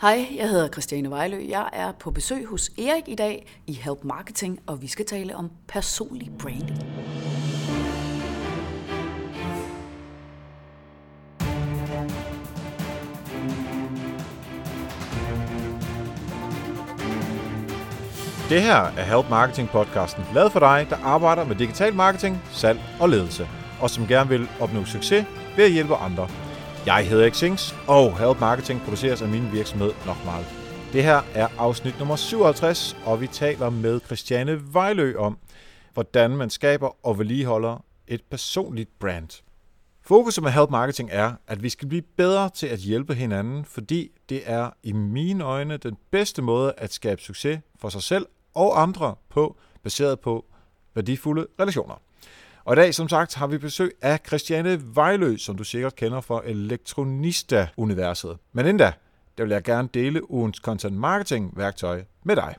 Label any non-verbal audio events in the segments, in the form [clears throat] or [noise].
Hej, jeg hedder Christiane Vejlø. Jeg er på besøg hos Erik i dag i Help Marketing, og vi skal tale om personlig branding. Det her er Help Marketing podcasten, lavet for dig, der arbejder med digital marketing, salg og ledelse, og som gerne vil opnå succes ved at hjælpe andre. Jeg hedder Xings, og Help Marketing produceres af min virksomhed Nokmal. Det her er afsnit nummer 57, og vi taler med Christiane Vejlø om, hvordan man skaber og vedligeholder et personligt brand. Fokuset med Help Marketing er, at vi skal blive bedre til at hjælpe hinanden, fordi det er i mine øjne den bedste måde at skabe succes for sig selv og andre på, baseret på værdifulde relationer. Og i dag, som sagt, har vi besøg af Christiane Vejlø, som du sikkert kender fra Elektronista-universet. Men inden da, der vil jeg gerne dele ugens content marketing værktøj med dig.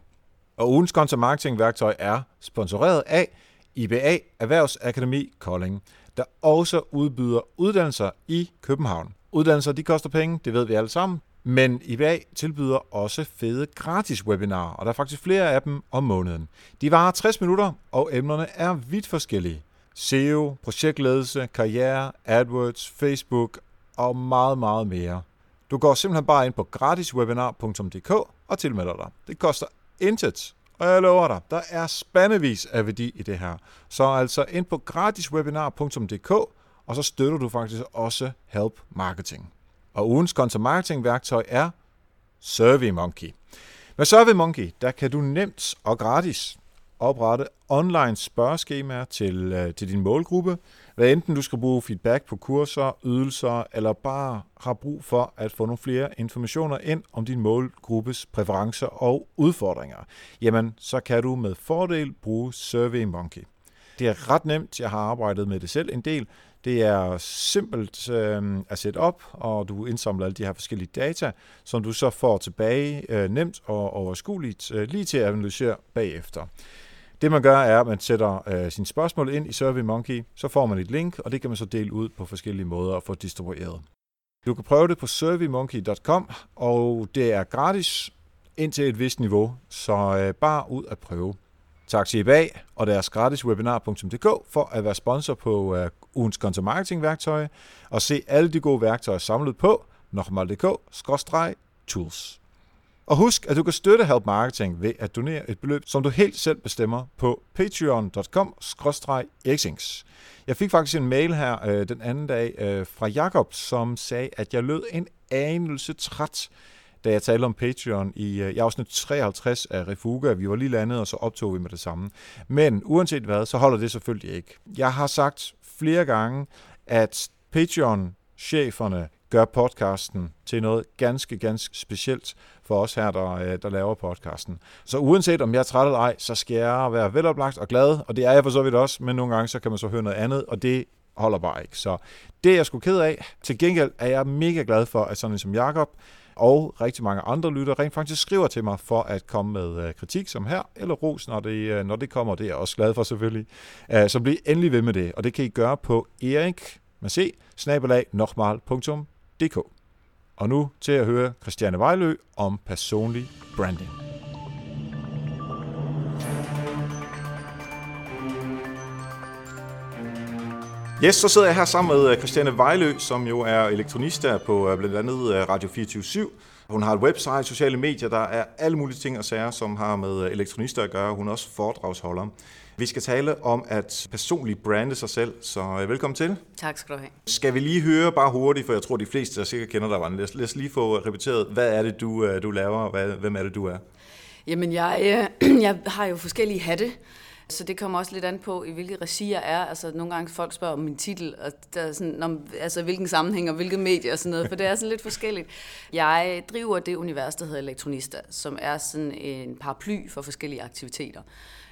Og ugens content marketing værktøj er sponsoreret af IBA Erhvervsakademi Kolding, der også udbyder uddannelser i København. Uddannelser, de koster penge, det ved vi alle sammen. Men IBA tilbyder også fede gratis webinarer, og der er faktisk flere af dem om måneden. De varer 60 minutter, og emnerne er vidt forskellige. SEO, projektledelse, karriere, AdWords, Facebook og meget, meget mere. Du går simpelthen bare ind på gratiswebinar.dk og tilmelder dig. Det koster intet, og jeg lover dig, der er spandevis af værdi i det her. Så altså ind på gratiswebinar.dk, og så støtter du faktisk også Help Marketing. Og ugens content marketing værktøj er SurveyMonkey. Med SurveyMonkey, der kan du nemt og gratis oprette online spørgeskemaer til, øh, til din målgruppe, hvad enten du skal bruge feedback på kurser, ydelser, eller bare har brug for at få nogle flere informationer ind om din målgruppes præferencer og udfordringer, jamen så kan du med fordel bruge SurveyMonkey. Det er ret nemt, jeg har arbejdet med det selv en del. Det er simpelt øh, at sætte op, og du indsamler alle de her forskellige data, som du så får tilbage øh, nemt og overskueligt øh, lige til at analysere bagefter. Det man gør er, at man sætter øh, sine spørgsmål ind i SurveyMonkey, så får man et link, og det kan man så dele ud på forskellige måder og få distribueret. Du kan prøve det på surveymonkey.com, og det er gratis indtil et vist niveau, så øh, bare ud at prøve. Tak til IBA og deres gratis webinar.dk for at være sponsor på øh, ugens content marketing værktøj og se alle de gode værktøjer samlet på nokmal.dk-tools. Og husk, at du kan støtte Help Marketing ved at donere et beløb, som du helt selv bestemmer på patreon.com-xings. Jeg fik faktisk en mail her øh, den anden dag øh, fra Jakob, som sagde, at jeg lød en anelse træt, da jeg talte om Patreon i, øh, i afsnit 53 af Refuga. Vi var lige landet, og så optog vi med det samme. Men uanset hvad, så holder det selvfølgelig ikke. Jeg har sagt flere gange, at Patreon-cheferne gør podcasten til noget ganske, ganske specielt for os her, der, øh, der laver podcasten. Så uanset om jeg er træt eller ej, så skal jeg være veloplagt og glad, og det er jeg for så vidt også, men nogle gange så kan man så høre noget andet, og det holder bare ikke. Så det er jeg sgu ked af. Til gengæld er jeg mega glad for, at sådan en som Jakob og rigtig mange andre lytter rent faktisk skriver til mig for at komme med øh, kritik som her, eller ros, når det, øh, når det kommer. Det er jeg også glad for selvfølgelig. Så bliv endelig ved med det, og det kan I gøre på erik man se, snabelag, nokmal.dk. Og nu til at høre Christiane Vejlø om personlig branding. Yes, så sidder jeg her sammen med øh, Christiane Vejlø, som jo er elektronista på øh, blandt andet øh, Radio 24 Hun har et website, sociale medier, der er alle mulige ting og sager, som har med elektronister at gøre. Hun er også foredragsholder. Vi skal tale om at personligt brande sig selv, så velkommen til. Tak skal du have. Skal vi lige høre bare hurtigt, for jeg tror, de fleste, der sikkert kender dig, lad os, lad os lige få repeteret, hvad er det, du, du laver, og hvad, hvem er det, du er? Jamen, jeg, [clears throat] jeg har jo forskellige hatte, så det kommer også lidt an på, i hvilket regi jeg er. Altså, nogle gange folk spørger om min titel, og der er sådan, om, altså, hvilken sammenhæng og hvilket medie og sådan noget, for det er sådan lidt forskelligt. Jeg driver det univers, der hedder Elektronista, som er sådan en paraply for forskellige aktiviteter.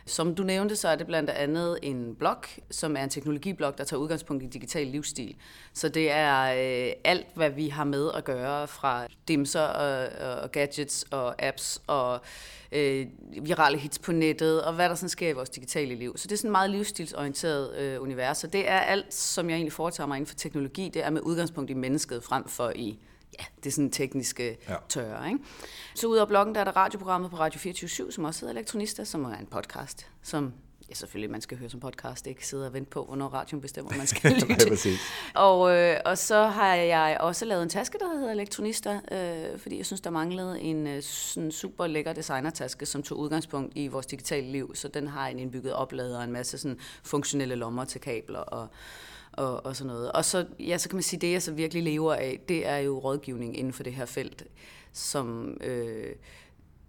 Som du nævnte, så er det blandt andet en blog, som er en teknologiblog, der tager udgangspunkt i digital livsstil. Så det er øh, alt, hvad vi har med at gøre fra dimser og, og gadgets og apps og øh, virale hits på nettet og hvad der sådan sker i vores digitale liv. Så det er sådan meget livsstilsorienteret øh, univers. Så det er alt, som jeg egentlig foretager mig inden for teknologi, det er med udgangspunkt i mennesket frem for i ja, det er sådan tekniske ja. tørre. Ikke? Så ud af bloggen, der er der radioprogrammet på Radio 24 som også hedder Elektronista, som er en podcast, som ja, selvfølgelig, man skal høre som podcast, ikke sidde og vente på, hvornår radioen bestemmer, man skal [laughs] lytte. og, øh, og så har jeg også lavet en taske, der hedder Elektronista, øh, fordi jeg synes, der manglede en øh, sådan super lækker designertaske, som tog udgangspunkt i vores digitale liv. Så den har en indbygget oplader og en masse sådan, funktionelle lommer til kabler og og, og sådan noget. Og så, ja, så kan man sige, det jeg så virkelig lever af, det er jo rådgivning inden for det her felt, som øh,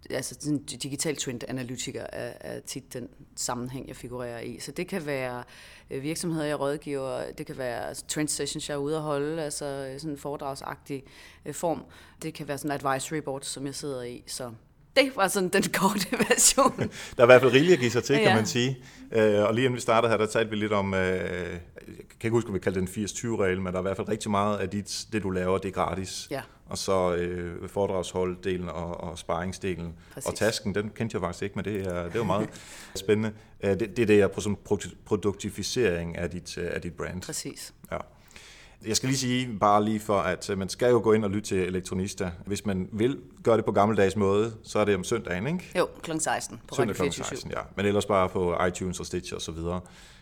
altså den digital trend analytiker er, er tit den sammenhæng, jeg figurerer i. Så det kan være øh, virksomheder, jeg rådgiver, det kan være altså, trend sessions, jeg er ude at holde, altså sådan en foredragsagtig øh, form. Det kan være sådan en advisory board, som jeg sidder i. Så det var sådan den [laughs] korte version. der er i hvert fald rigeligt at give sig til, kan ja. man sige. Øh, og lige inden vi startede her, der talte vi lidt om, øh, jeg kan ikke huske, om vi kaldte den 80-20-regel, men der er i hvert fald rigtig meget af dit, det, du laver, det er gratis. Ja. Og så øh, foredragsholddelen og, og sparringsdelen. Præcis. Og tasken, den kendte jeg faktisk ikke, men det er, det er meget [laughs] spændende. Øh, det, det er det, jeg produktivisering af dit, øh, af dit brand. Præcis. Ja. Jeg skal lige sige, bare lige for, at øh, man skal jo gå ind og lytte til Elektronista. Hvis man vil gøre det på gammeldags måde, så er det om søndagen, ikke? Jo, kl. 16 på Søndag kl. 16, ja. Men ellers bare på iTunes og Stitcher og så videre.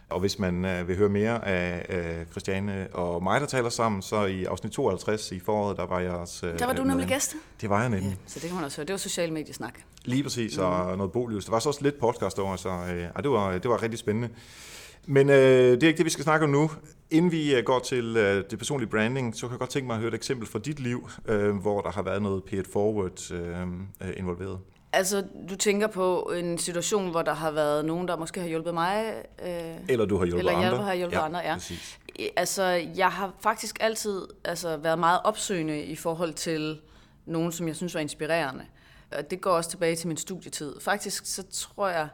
Og hvis man øh, vil høre mere af øh, Christiane og mig, der taler sammen, så i afsnit 52 i foråret, der var jeg også... Øh, der var du nemlig gæst. Det var jeg nemlig. Ja, så det kan man også høre. Det var social mediesnak. Lige præcis, og mm. noget bolius. Der var så også lidt podcast over, så øh, det, var, det var rigtig spændende. Men øh, det er ikke det, vi skal snakke om nu. Inden vi øh, går til øh, det personlige branding, så kan jeg godt tænke mig at høre et eksempel fra dit liv, øh, hvor der har været noget pay forward øh, øh, involveret. Altså, du tænker på en situation, hvor der har været nogen, der måske har hjulpet mig? Øh, eller du har hjulpet eller andre. Eller har hjulpet ja, andre, ja. Præcis. Altså, jeg har faktisk altid altså, været meget opsøgende i forhold til nogen, som jeg synes var inspirerende. Og det går også tilbage til min studietid. Faktisk så tror jeg,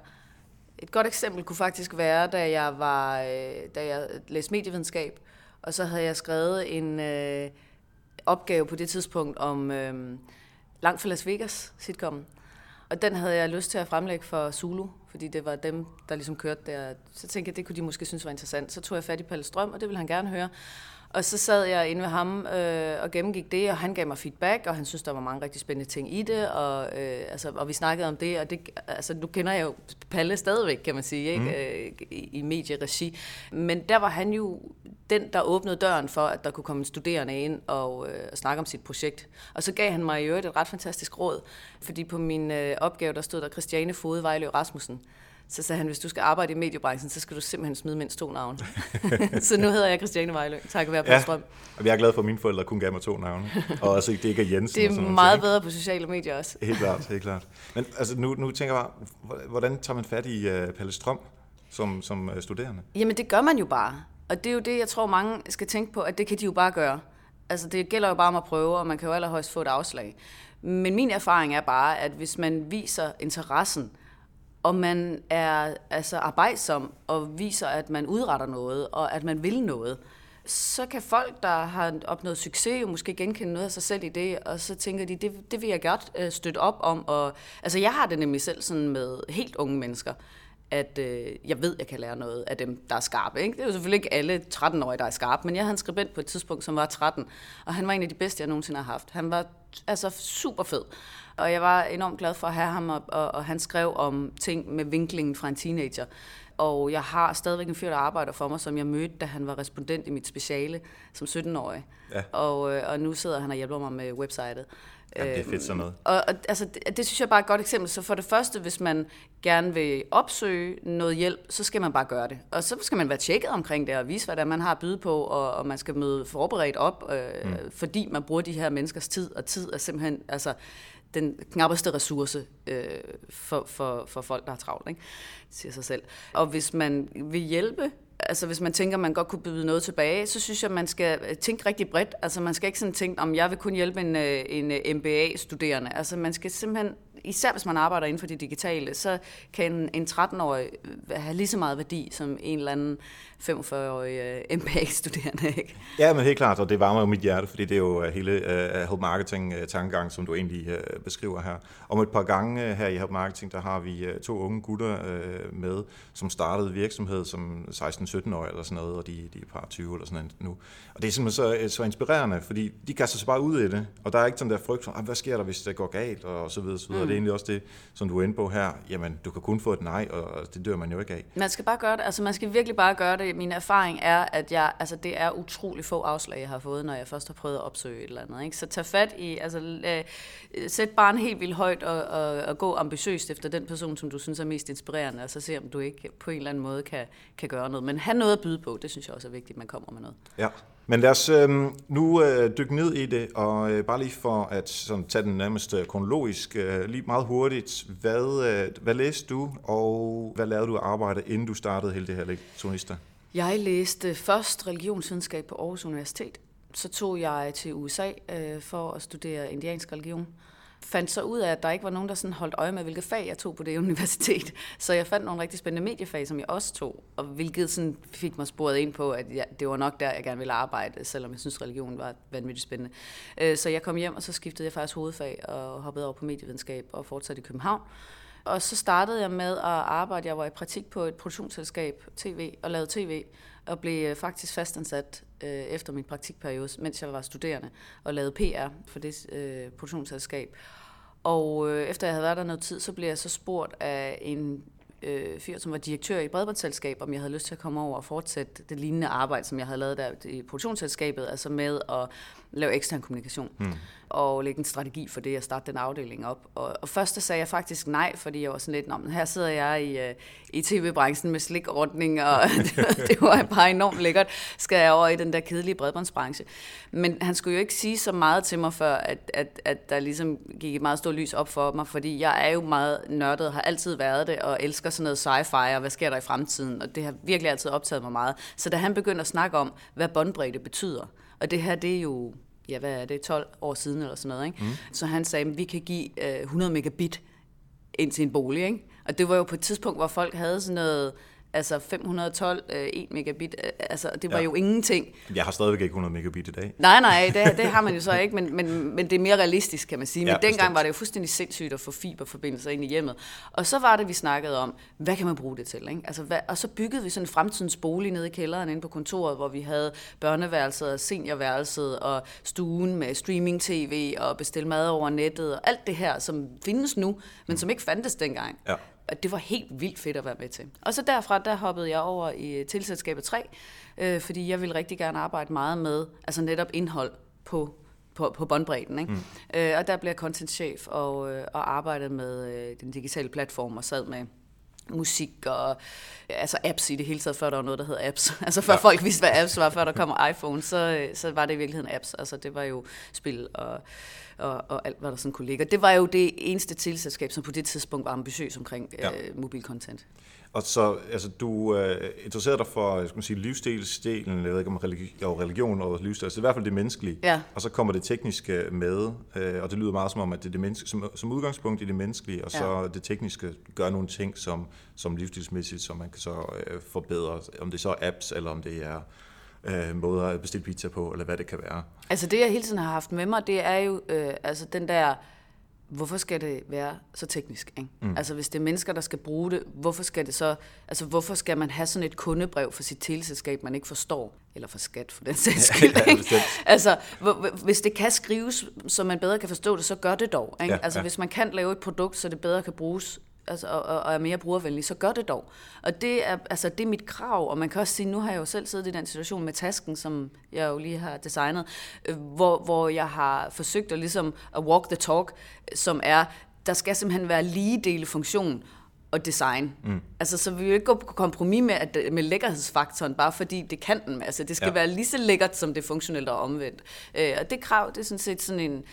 et godt eksempel kunne faktisk være, da jeg, var, øh, da jeg læste medievidenskab, og så havde jeg skrevet en øh, opgave på det tidspunkt om øh, Langt fra Las Vegas sitcomen. Og den havde jeg lyst til at fremlægge for Zulu, fordi det var dem, der ligesom kørte der. Så tænkte jeg, det kunne de måske synes var interessant. Så tog jeg fat i Palle Strøm, og det ville han gerne høre. Og så sad jeg inde ved ham øh, og gennemgik det, og han gav mig feedback, og han synes, der var mange rigtig spændende ting i det, og, øh, altså, og vi snakkede om det, og det, altså, nu kender jeg jo Palle stadigvæk, kan man sige, ikke? Mm. Øh, i, i medieregi. Men der var han jo den, der åbnede døren for, at der kunne komme en studerende ind og, øh, og snakke om sit projekt. Og så gav han mig i øvrigt et ret fantastisk råd, fordi på min øh, opgave, der stod der Christiane Fode Vejlø Rasmussen. Så sagde han, hvis du skal arbejde i mediebranchen, så skal du simpelthen smide mindst to navne. [laughs] så nu hedder jeg Christiane Vejlø. Tak være på ja, Strøm. Og jeg er glad for, at mine forældre kun gav mig to navne. Og også det ikke er Jensen. Det er meget bedre på sociale medier også. Helt klart, helt klart. Men altså, nu, nu tænker jeg bare, hvordan tager man fat i uh, Palle Strøm som, som uh, studerende? Jamen det gør man jo bare. Og det er jo det, jeg tror mange skal tænke på, at det kan de jo bare gøre. Altså det gælder jo bare om at prøve, og man kan jo allerhøjst få et afslag. Men min erfaring er bare, at hvis man viser interessen, og man er altså arbejdsom og viser, at man udretter noget, og at man vil noget, så kan folk, der har opnået succes, jo måske genkende noget af sig selv i det, og så tænker de, det, det vil jeg godt øh, støtte op om. Og, altså jeg har det nemlig selv sådan med helt unge mennesker, at øh, jeg ved, jeg kan lære noget af dem, der er skarpe. Ikke? Det er jo selvfølgelig ikke alle 13-årige, der er skarpe, men jeg havde en skribent på et tidspunkt, som var 13, og han var en af de bedste, jeg nogensinde har haft. Han var altså super fed. Og jeg var enormt glad for at have ham, og, og, og han skrev om ting med vinklingen fra en teenager. Og jeg har stadigvæk en fyr, der arbejder for mig, som jeg mødte, da han var respondent i mit speciale som 17-årig. Ja. Og, øh, og nu sidder han og hjælper mig med websitet. Ja, det er fedt sådan noget. Og, og altså, det, det synes jeg bare er et godt eksempel. Så for det første, hvis man gerne vil opsøge noget hjælp, så skal man bare gøre det. Og så skal man være tjekket omkring det og vise, hvad det er, man har at byde på, og, og man skal møde forberedt op, øh, mm. fordi man bruger de her menneskers tid, og tid er simpelthen altså, den knappeste ressource øh, for, for, for folk, der har travlt, ikke? siger sig selv. Og hvis man vil hjælpe altså hvis man tænker, at man godt kunne byde noget tilbage, så synes jeg, at man skal øh, tænke rigtig bredt. Altså man skal ikke sådan tænke, om jeg vil kun hjælpe en, øh, en øh, MBA-studerende. Altså man skal simpelthen især hvis man arbejder inden for det digitale, så kan en, en 13-årig have lige så meget værdi som en eller anden 45-årig uh, MBA-studerende. Ikke? Ja, men helt klart, og det varmer jo mit hjerte, fordi det er jo hele uh, Help Marketing-tankegang, som du egentlig uh, beskriver her. Om et par gange uh, her i Help Marketing, der har vi uh, to unge gutter uh, med, som startede virksomhed som 16-17 år eller sådan noget, og de, de er par 20 eller sådan noget nu. Og det er simpelthen så, så inspirerende, fordi de kaster sig bare ud i det, og der er ikke sådan der frygt for, hvad sker der, hvis det går galt, og så videre, så videre. Mm. Er egentlig også det, som du er inde på her, jamen, du kan kun få et nej, og det dør man jo ikke af. Man skal bare gøre det, altså man skal virkelig bare gøre det. Min erfaring er, at jeg, altså det er utrolig få afslag, jeg har fået, når jeg først har prøvet at opsøge et eller andet. Ikke? Så tag fat i, altså øh, sæt en helt vildt højt, og, og, og gå ambitiøst efter den person, som du synes er mest inspirerende, og så se, om du ikke på en eller anden måde kan, kan gøre noget. Men have noget at byde på, det synes jeg også er vigtigt, at man kommer med noget. Ja, men lad os øh, nu øh, dykke ned i det, og øh, bare lige for at sådan, tage den nærmest øh, kronologisk, øh, lige meget hurtigt. Hvad, øh, hvad læste du, og hvad lavede du af arbejde, inden du startede hele det her elektronister? Jeg læste først religionsvidenskab på Aarhus Universitet. Så tog jeg til USA øh, for at studere indiansk religion fandt så ud af, at der ikke var nogen, der sådan holdt øje med, hvilket fag jeg tog på det [laughs] universitet. Så jeg fandt nogle rigtig spændende mediefag, som jeg også tog, og hvilket sådan fik mig sporet ind på, at jeg, det var nok der, jeg gerne ville arbejde, selvom jeg synes, religion var vanvittigt spændende. Øh, så jeg kom hjem, og så skiftede jeg faktisk hovedfag og hoppede over på medievidenskab og fortsatte i København. Og så startede jeg med at arbejde. Jeg var i praktik på et produktionsselskab, TV, og lavede tv, og blev øh, faktisk fastansat øh, efter min praktikperiode, mens jeg var studerende, og lavede PR for det øh, produktionsselskab. Og øh, efter jeg havde været der noget tid, så blev jeg så spurgt af en øh, fyr, som var direktør i bredbåndsselskab, om jeg havde lyst til at komme over og fortsætte det lignende arbejde, som jeg havde lavet der i produktionsselskabet, altså med at lave ekstern kommunikation. Hmm og lægge en strategi for det, og starte den afdeling op. Og, og først sagde jeg faktisk nej, fordi jeg var sådan lidt, men her sidder jeg i, uh, i tv-branchen med slikordning, og [laughs] det, det var bare enormt lækkert, skal jeg over i den der kedelige bredbåndsbranche. Men han skulle jo ikke sige så meget til mig, før at, at, at der ligesom gik et meget stort lys op for mig, fordi jeg er jo meget nørdet, har altid været det, og elsker sådan noget sci-fi, og hvad sker der i fremtiden, og det har virkelig altid optaget mig meget. Så da han begyndte at snakke om, hvad båndbredde betyder, og det her, det er jo ja, hvad er det, 12 år siden eller sådan noget. Ikke? Mm. Så han sagde, at vi kan give øh, 100 megabit ind til en bolig. Ikke? Og det var jo på et tidspunkt, hvor folk havde sådan noget altså 512, øh, 1 megabit, øh, altså det var ja. jo ingenting. Jeg har stadigvæk ikke 100 megabit i dag. Nej, nej, [laughs] det, det har man jo så ikke, men, men, men det er mere realistisk, kan man sige. Men ja, dengang bestemt. var det jo fuldstændig sindssygt at få fiberforbindelser ind i hjemmet. Og så var det, vi snakkede om, hvad kan man bruge det til? Ikke? Altså, hvad, og så byggede vi sådan en fremtidens bolig nede i kælderen inde på kontoret, hvor vi havde børneværelset og seniorværelset og stuen med streaming-tv og bestille mad over nettet og alt det her, som findes nu, men som ikke fandtes dengang. Ja det var helt vildt fedt at være med til. Og så derfra, der hoppede jeg over i tilselskabet 3, øh, fordi jeg ville rigtig gerne arbejde meget med, altså netop indhold på på, på båndbredden. Ikke? Mm. Øh, og der blev jeg content-chef og, øh, og arbejdede med øh, den digitale platform og sad med musik og altså apps i det hele taget, før der var noget, der hed apps. [laughs] Altså før ja. folk vidste, hvad apps var, før der kom iPhone, så, så var det i virkeligheden apps. Altså det var jo spil og og, og alt, hvad der sådan kunne ligge. det var jo det eneste tilselskab, som på det tidspunkt var ambitiøs omkring ja. øh, mobilcontent. Og så, altså, du øh, interesserer dig for, jeg skal sige, livsstilsdelen, jeg ved ikke om religion, religion og livsstil, altså i hvert fald det menneskelige. Ja. Og så kommer det tekniske med, øh, og det lyder meget som om, at det er det menneske, som, som udgangspunkt i det menneskelige, og så ja. det tekniske gør nogle ting, som, som livsstilsmæssigt, som man kan så øh, forbedre, om det så er apps, eller om det er øh, måder at bestille pizza på, eller hvad det kan være. Altså det, jeg hele tiden har haft med mig, det er jo øh, altså den der, hvorfor skal det være så teknisk? Ikke? Mm. Altså hvis det er mennesker, der skal bruge det, hvorfor skal det så, altså hvorfor skal man have sådan et kundebrev for sit teleselskab, man ikke forstår? Eller for skat, for den sags skyld. Ja, altså, hvis det kan skrives, så man bedre kan forstå det, så gør det dog. Ikke? Ja, altså, ja. hvis man kan lave et produkt, så det bedre kan bruges altså, og, og er mere brugervenlig, så gør det dog. Og det er, altså, det er mit krav, og man kan også sige, nu har jeg jo selv siddet i den situation med tasken, som jeg jo lige har designet, øh, hvor, hvor jeg har forsøgt at, ligesom, at walk the talk, som er, der skal simpelthen være lige dele funktion og design. Mm. Altså, så vi vil ikke gå på kompromis med, at, med lækkerhedsfaktoren, bare fordi det kan den. Altså, det skal ja. være lige så lækkert, som det er funktionelt og omvendt. Øh, og det krav, det er sådan set sådan en,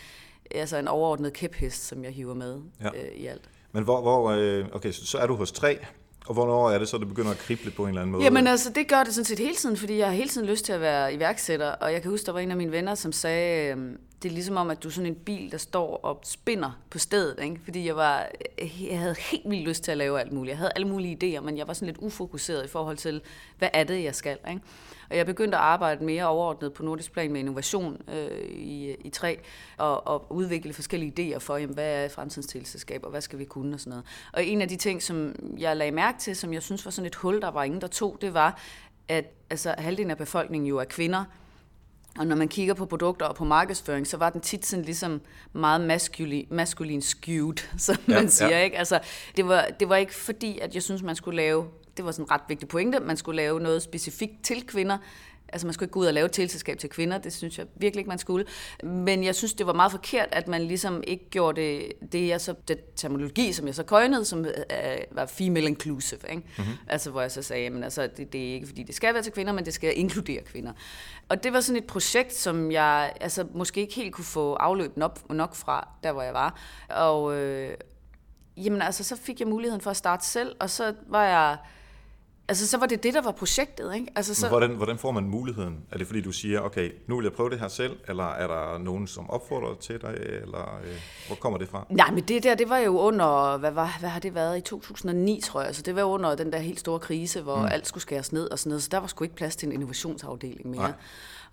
altså en overordnet kæphest, som jeg hiver med ja. øh, i alt. Men hvor, hvor øh, okay, så er du hos tre, og hvornår er det så, det begynder at krible på en eller anden måde? Jamen altså, det gør det sådan set hele tiden, fordi jeg har hele tiden lyst til at være iværksætter, og jeg kan huske, der var en af mine venner, som sagde, øh, det er ligesom om, at du er sådan en bil, der står og spinder på stedet, ikke? fordi jeg, var, øh, jeg havde helt vildt lyst til at lave alt muligt. Jeg havde alle mulige idéer, men jeg var sådan lidt ufokuseret i forhold til, hvad er det, jeg skal. Ikke? Jeg begyndte at arbejde mere overordnet på nordisk plan med innovation øh, i, i træ, og, og udvikle forskellige idéer for, jamen, hvad er fremtidens teleselskab, og hvad skal vi kunne og sådan noget. Og en af de ting, som jeg lagde mærke til, som jeg synes var sådan et hul, der var ingen, der tog, det var, at altså, halvdelen af befolkningen jo er kvinder, og når man kigger på produkter og på markedsføring, så var den tit sådan ligesom meget maskulin, maskulin skewed, [laughs] som ja, man siger. Ja. Ikke? Altså, det, var, det var ikke fordi, at jeg synes, man skulle lave, det var sådan en ret vigtig pointe, man skulle lave noget specifikt til kvinder, Altså man skulle ikke gå ud og lave et tilselskab til kvinder, det synes jeg virkelig ikke, man skulle. Men jeg synes, det var meget forkert, at man ligesom ikke gjorde det, det, jeg så, det terminologi, som jeg så køjnede, som uh, var female inclusive. Ikke? Mm-hmm. Altså hvor jeg så sagde, at altså, det, det er ikke fordi, det skal være til kvinder, men det skal inkludere kvinder. Og det var sådan et projekt, som jeg altså, måske ikke helt kunne få afløb nok, nok fra, der hvor jeg var. Og øh, jamen altså, så fik jeg muligheden for at starte selv, og så var jeg Altså, så var det det, der var projektet, ikke? Altså, så... hvordan, hvordan får man muligheden? Er det fordi, du siger, okay, nu vil jeg prøve det her selv, eller er der nogen, som opfordrer til dig, eller øh, hvor kommer det fra? Nej, men det der, det var jo under, hvad, var, hvad har det været, i 2009, tror jeg. Så det var under den der helt store krise, hvor mm. alt skulle skæres ned og sådan noget, så der var sgu ikke plads til en innovationsafdeling mere. Nej.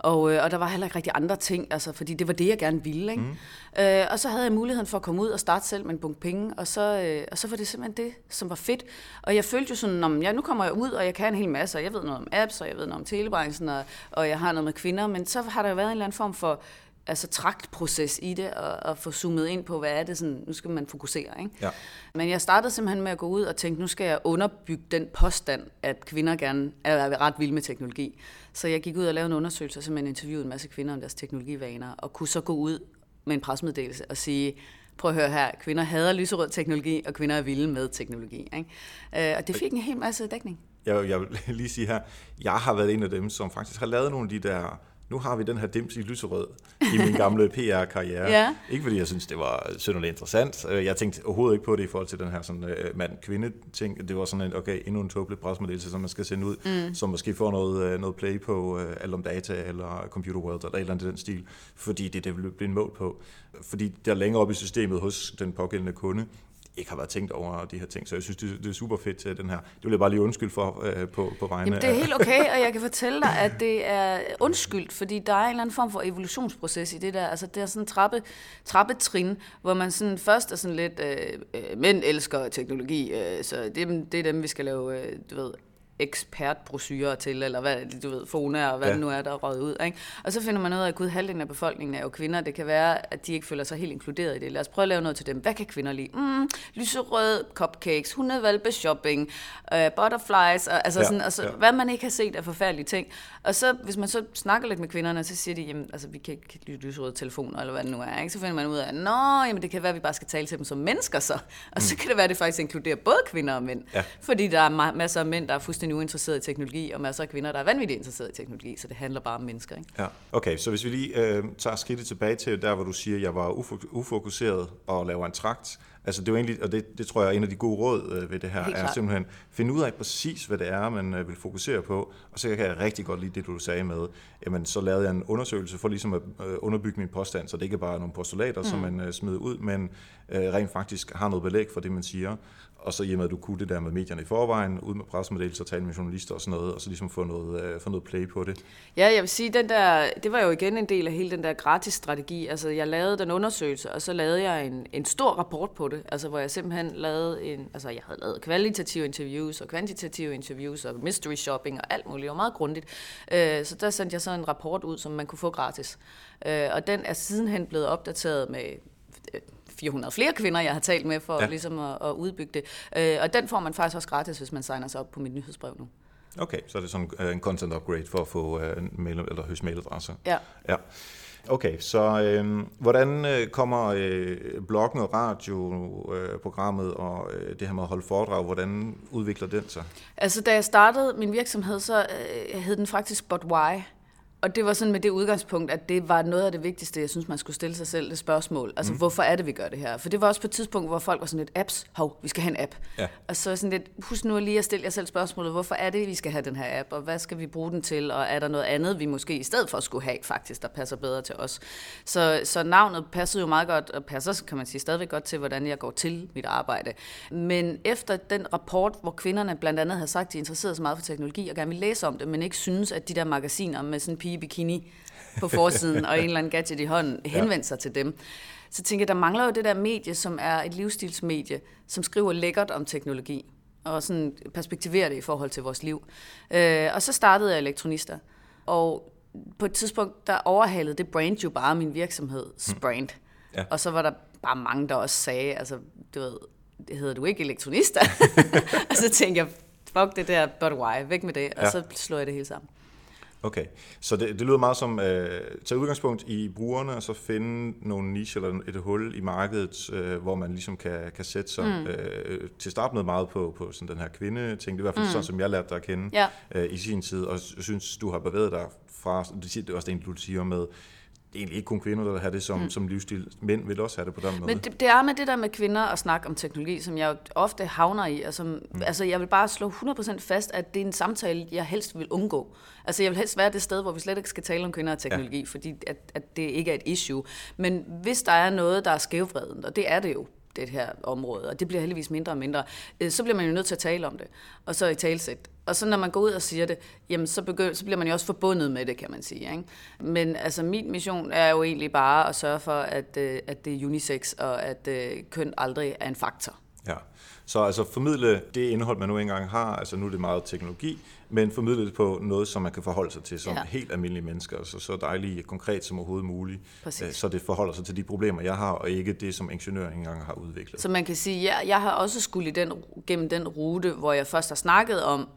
Og, øh, og der var heller ikke rigtig andre ting, altså, fordi det var det, jeg gerne ville. Ikke? Mm. Øh, og så havde jeg muligheden for at komme ud og starte selv med en bunke penge, og så, øh, og så var det simpelthen det, som var fedt. Og jeg følte jo sådan, om, ja, nu kommer jeg ud, og jeg kan en hel masse, og jeg ved noget om apps, og jeg ved noget om telebranchen, og, og jeg har noget med kvinder, men så har der jo været en eller anden form for altså tragtproces i det, og, og få zoomet ind på, hvad er det sådan, nu skal man fokusere. Ikke? Ja. Men jeg startede simpelthen med at gå ud og tænke, nu skal jeg underbygge den påstand, at kvinder gerne er ret vilde med teknologi. Så jeg gik ud og lavede en undersøgelse, og simpelthen interviewede en masse kvinder om deres teknologivaner, og kunne så gå ud med en presmeddelelse og sige, prøv at høre her, kvinder hader lyserød teknologi, og kvinder er vilde med teknologi. Ikke? Øh, og det fik en hel masse dækning. Jeg, jeg vil [laughs] lige sige her, jeg har været en af dem, som faktisk har lavet nogle af de der nu har vi den her dims i lyserød i min gamle [laughs] PR-karriere. ja. Ikke fordi jeg synes, det var synderligt interessant. Øh, jeg tænkte overhovedet ikke på det i forhold til den her sådan, uh, mand-kvinde-ting. Det var sådan en, okay, endnu en tåbelig presmeddelelse, som man skal sende ud, mm. som måske får noget, uh, noget play på uh, alt om data, eller Computer World, eller et eller andet i den stil, fordi det er det, vil blive en mål på. Fordi der er længere op i systemet hos den pågældende kunde, ikke har været tænkt over de her ting. Så jeg synes, det, det er super fedt til den her. Det vil jeg bare lige undskylde for øh, på, på vegne Jamen, det er helt okay, og jeg kan fortælle dig, at det er undskyldt, fordi der er en eller anden form for evolutionsproces i det der. Altså, det er sådan en trappe, trappetrin, hvor man sådan først er sådan lidt, øh, øh, mænd elsker teknologi, øh, så det, det er dem, vi skal lave, øh, du ved, ekspertbrosyrer til, eller hvad, du ved, Fona og hvad ja. det nu er, der er røget ud. Ikke? Og så finder man ud af, at gud, halvdelen af befolkningen er jo kvinder. Det kan være, at de ikke føler sig helt inkluderet i det. Lad os prøve at lave noget til dem. Hvad kan kvinder lide? Mm, lyserød cupcakes, hundevalpe shopping, uh, butterflies, og, altså ja, sådan, altså, ja. hvad man ikke har set af forfærdelige ting. Og så, hvis man så snakker lidt med kvinderne, så siger de, jamen, altså, vi kan ikke lide lyserøde telefoner, eller hvad det nu er. Ikke? Så finder man ud af, nå, jamen, det kan være, at vi bare skal tale til dem som mennesker så. Og mm. så kan det være, at det faktisk inkluderer både kvinder og mænd. Ja. Fordi der er masser af mænd, der er fuldstændig nu interesseret i teknologi, og masser af kvinder, der er vanvittigt interesseret i teknologi, så det handler bare om mennesker. Ikke? Ja. Okay, så hvis vi lige øh, tager skridtet tilbage til der, hvor du siger, at jeg var ufokuseret og laver en trakt, Altså det er jo egentlig, og det, det tror jeg er en af de gode råd øh, ved det her, er simpelthen finde ud af præcis, hvad det er, man øh, vil fokusere på. Og så kan jeg rigtig godt lide det, du sagde med, jamen så lavede jeg en undersøgelse for ligesom at øh, underbygge min påstand, så det ikke bare er nogle postulater, mm. som man smider ud, men rent faktisk har noget belæg for det, man siger og så hjemme, at du kunne det der med medierne i forvejen, ud med pressemeddelelser, tale med journalister og sådan noget, og så ligesom få noget, øh, få noget play på det. Ja, jeg vil sige, den der, det var jo igen en del af hele den der gratis strategi. Altså, jeg lavede den undersøgelse, og så lavede jeg en, en stor rapport på det, altså, hvor jeg simpelthen lavede en, altså, jeg havde lavet kvalitative interviews og kvantitative interviews og mystery shopping og alt muligt, og meget grundigt. Øh, så der sendte jeg så en rapport ud, som man kunne få gratis. Øh, og den er sidenhen blevet opdateret med 400 flere kvinder, jeg har talt med for ja. ligesom at, at udbygge det. Øh, og den får man faktisk også gratis, hvis man signer sig op på mit nyhedsbrev nu. Okay, så er det sådan øh, en content upgrade for at få uh, mail, eller høst mailadresse. Ja. ja. Okay, så øhm, øh, hvordan kommer øh, bloggen og radioprogrammet øh, og øh, det her med at holde foredrag, hvordan udvikler den sig? Altså, da jeg startede min virksomhed, så øh, hed den faktisk But Why? Og det var sådan med det udgangspunkt, at det var noget af det vigtigste, jeg synes, man skulle stille sig selv det spørgsmål. Altså, mm. hvorfor er det, vi gør det her? For det var også på et tidspunkt, hvor folk var sådan lidt, apps, hov, vi skal have en app. Ja. Og så sådan lidt, husk nu lige at stille jer selv spørgsmålet, hvorfor er det, vi skal have den her app, og hvad skal vi bruge den til, og er der noget andet, vi måske i stedet for skulle have faktisk, der passer bedre til os. Så, så navnet passede jo meget godt, og passer, kan man sige, stadigvæk godt til, hvordan jeg går til mit arbejde. Men efter den rapport, hvor kvinderne blandt andet havde sagt, at de interesserede sig meget for teknologi, og gerne ville læse om det, men ikke synes, at de der magasiner med sådan pige bikini på forsiden og en eller anden gadget i hånden [laughs] henvendte sig til dem. Så tænker jeg, der mangler jo det der medie, som er et livsstilsmedie, som skriver lækkert om teknologi og sådan perspektiverer det i forhold til vores liv. Øh, og så startede jeg elektronister. Og på et tidspunkt, der overhalede det brand jo bare min virksomheds mm. brand. Ja. Og så var der bare mange, der også sagde, altså, du ved, det hedder du ikke elektronister. [laughs] [laughs] og så tænkte jeg, fuck det der, but why, væk med det. Og ja. så slår jeg det hele sammen. Okay, så det, det lyder meget som at øh, tage udgangspunkt i brugerne, og så finde nogle niche eller et hul i markedet, øh, hvor man ligesom kan, kan sætte sig mm. øh, til start med meget på, på sådan den her kvinde-ting. Det er i hvert fald mm. sådan, som jeg lærte dig at kende ja. øh, i sin tid, og jeg synes, du har bevæget dig fra, det er også det, du siger med, det er egentlig ikke kun kvinder, der har det som, mm. som livsstil. Mænd vil også have det på den måde. Men det, det er med det der med kvinder at snakke om teknologi, som jeg ofte havner i. Og som, mm. Altså, jeg vil bare slå 100% fast, at det er en samtale, jeg helst vil undgå. Altså, jeg vil helst være det sted, hvor vi slet ikke skal tale om kvinder og teknologi, ja. fordi at, at det ikke er et issue. Men hvis der er noget, der er skævvredent, og det er det jo, det her område, og det bliver heldigvis mindre og mindre, øh, så bliver man jo nødt til at tale om det, og så i talsæt. Og så når man går ud og siger det, jamen så, begynder, så bliver man jo også forbundet med det, kan man sige. Ikke? Men altså min mission er jo egentlig bare at sørge for, at, øh, at det er unisex, og at øh, køn aldrig er en faktor. Ja, så altså formidle det indhold, man nu engang har, altså nu er det meget teknologi, men formidle det på noget, som man kan forholde sig til som ja. helt almindelige mennesker, så så dejligt konkret som overhovedet muligt, Præcis. Øh, så det forholder sig til de problemer, jeg har, og ikke det, som ingeniører engang har udviklet. Så man kan sige, ja, jeg har også skulle den, gennem den rute, hvor jeg først har snakket om,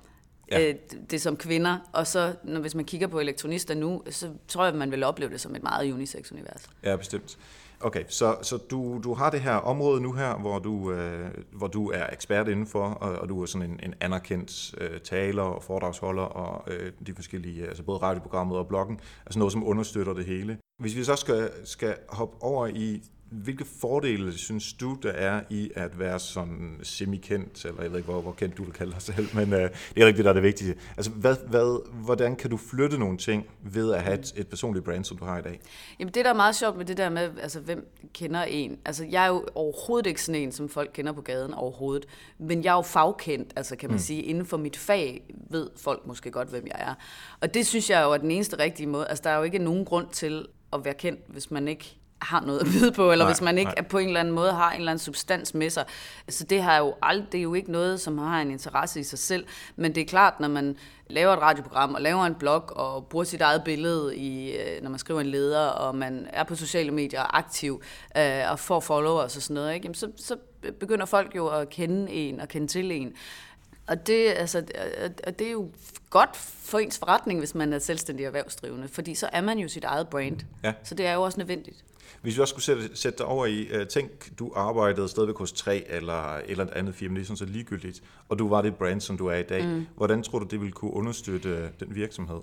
ja. øh, det som kvinder, og så når, hvis man kigger på elektronister nu, så tror jeg, at man vil opleve det som et meget unisex-univers. Ja, bestemt. Okay, så, så du, du har det her område nu her, hvor du, øh, hvor du er ekspert indenfor, og, og du er sådan en, en anerkendt øh, taler og foredragsholder, og øh, de forskellige, øh, altså både radioprogrammet og bloggen, altså noget, som understøtter det hele. Hvis vi så skal, skal hoppe over i hvilke fordele synes du, der er i at være sådan semi-kendt, eller jeg ved ikke, hvor, hvor kendt du vil kalde dig selv, men øh, det er rigtigt, der er det vigtige. Altså, hvad, hvad, hvordan kan du flytte nogle ting ved at have et, et personligt brand, som du har i dag? Jamen, det der er meget sjovt med det der med, altså, hvem kender en? Altså, jeg er jo overhovedet ikke sådan en, som folk kender på gaden overhovedet, men jeg er jo fagkendt, altså kan man mm. sige, inden for mit fag ved folk måske godt, hvem jeg er. Og det synes jeg jo er den eneste rigtige måde. Altså, der er jo ikke nogen grund til at være kendt, hvis man ikke har noget at vide på, eller nej, hvis man ikke nej. på en eller anden måde har en eller anden substans med sig. Så det, har jo ald- det er jo ikke noget, som har en interesse i sig selv, men det er klart, når man laver et radioprogram og laver en blog og bruger sit eget billede, i, øh, når man skriver en leder, og man er på sociale medier og aktiv øh, og får followers og sådan noget, ikke? Jamen, så, så begynder folk jo at kende en og kende til en. Og det, altså, og det er jo godt for ens forretning, hvis man er selvstændig erhvervsdrivende, fordi så er man jo sit eget brand. Ja. Så det er jo også nødvendigt. Hvis vi også skulle sætte, sætte dig over i, uh, tænk, du arbejdede stadigvæk hos 3 eller eller et andet firma, det er sådan set ligegyldigt, og du var det brand, som du er i dag. Mm. Hvordan tror du, det ville kunne understøtte øh, den virksomhed?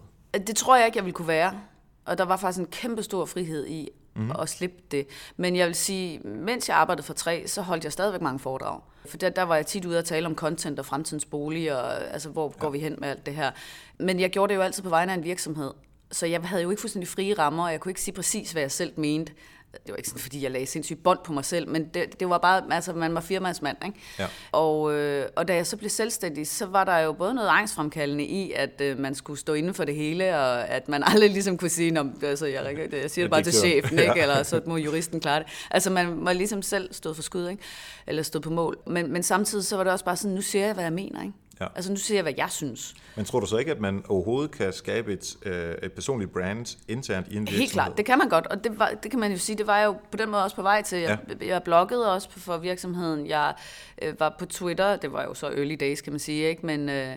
Det tror jeg ikke, jeg ville kunne være. Og der var faktisk en kæmpe stor frihed i mm. at slippe det. Men jeg vil sige, mens jeg arbejdede for 3, så holdt jeg stadigvæk mange foredrag. For der, der var jeg tit ude at tale om content og fremtidens bolig, og altså, hvor ja. går vi hen med alt det her. Men jeg gjorde det jo altid på vegne af en virksomhed. Så jeg havde jo ikke fuldstændig frie rammer, og jeg kunne ikke sige præcis, hvad jeg selv mente det var ikke sådan, fordi jeg lagde sindssygt bånd på mig selv, men det, det var bare, altså man var firmandsmand, ikke? Ja. Og, øh, og da jeg så blev selvstændig, så var der jo både noget angstfremkaldende i, at øh, man skulle stå inden for det hele, og at man [laughs] aldrig ligesom kunne sige, Nå, altså, jeg, jeg siger det bare til chefen, ikke? Ja. eller så må juristen klare det. Altså man var ligesom selv stået for skud, ikke? eller stod på mål. Men, men samtidig så var det også bare sådan, nu siger jeg, hvad jeg mener, ikke? Ja. Altså nu siger jeg, hvad jeg synes. Men tror du så ikke, at man overhovedet kan skabe et, øh, et personligt brand internt i en virksomhed? Helt klart, det kan man godt, og det, var, det kan man jo sige, det var jeg jo på den måde også på vej til. Jeg, ja. jeg bloggede også for virksomheden, jeg øh, var på Twitter, det var jo så early days, kan man sige, ikke? men... Øh,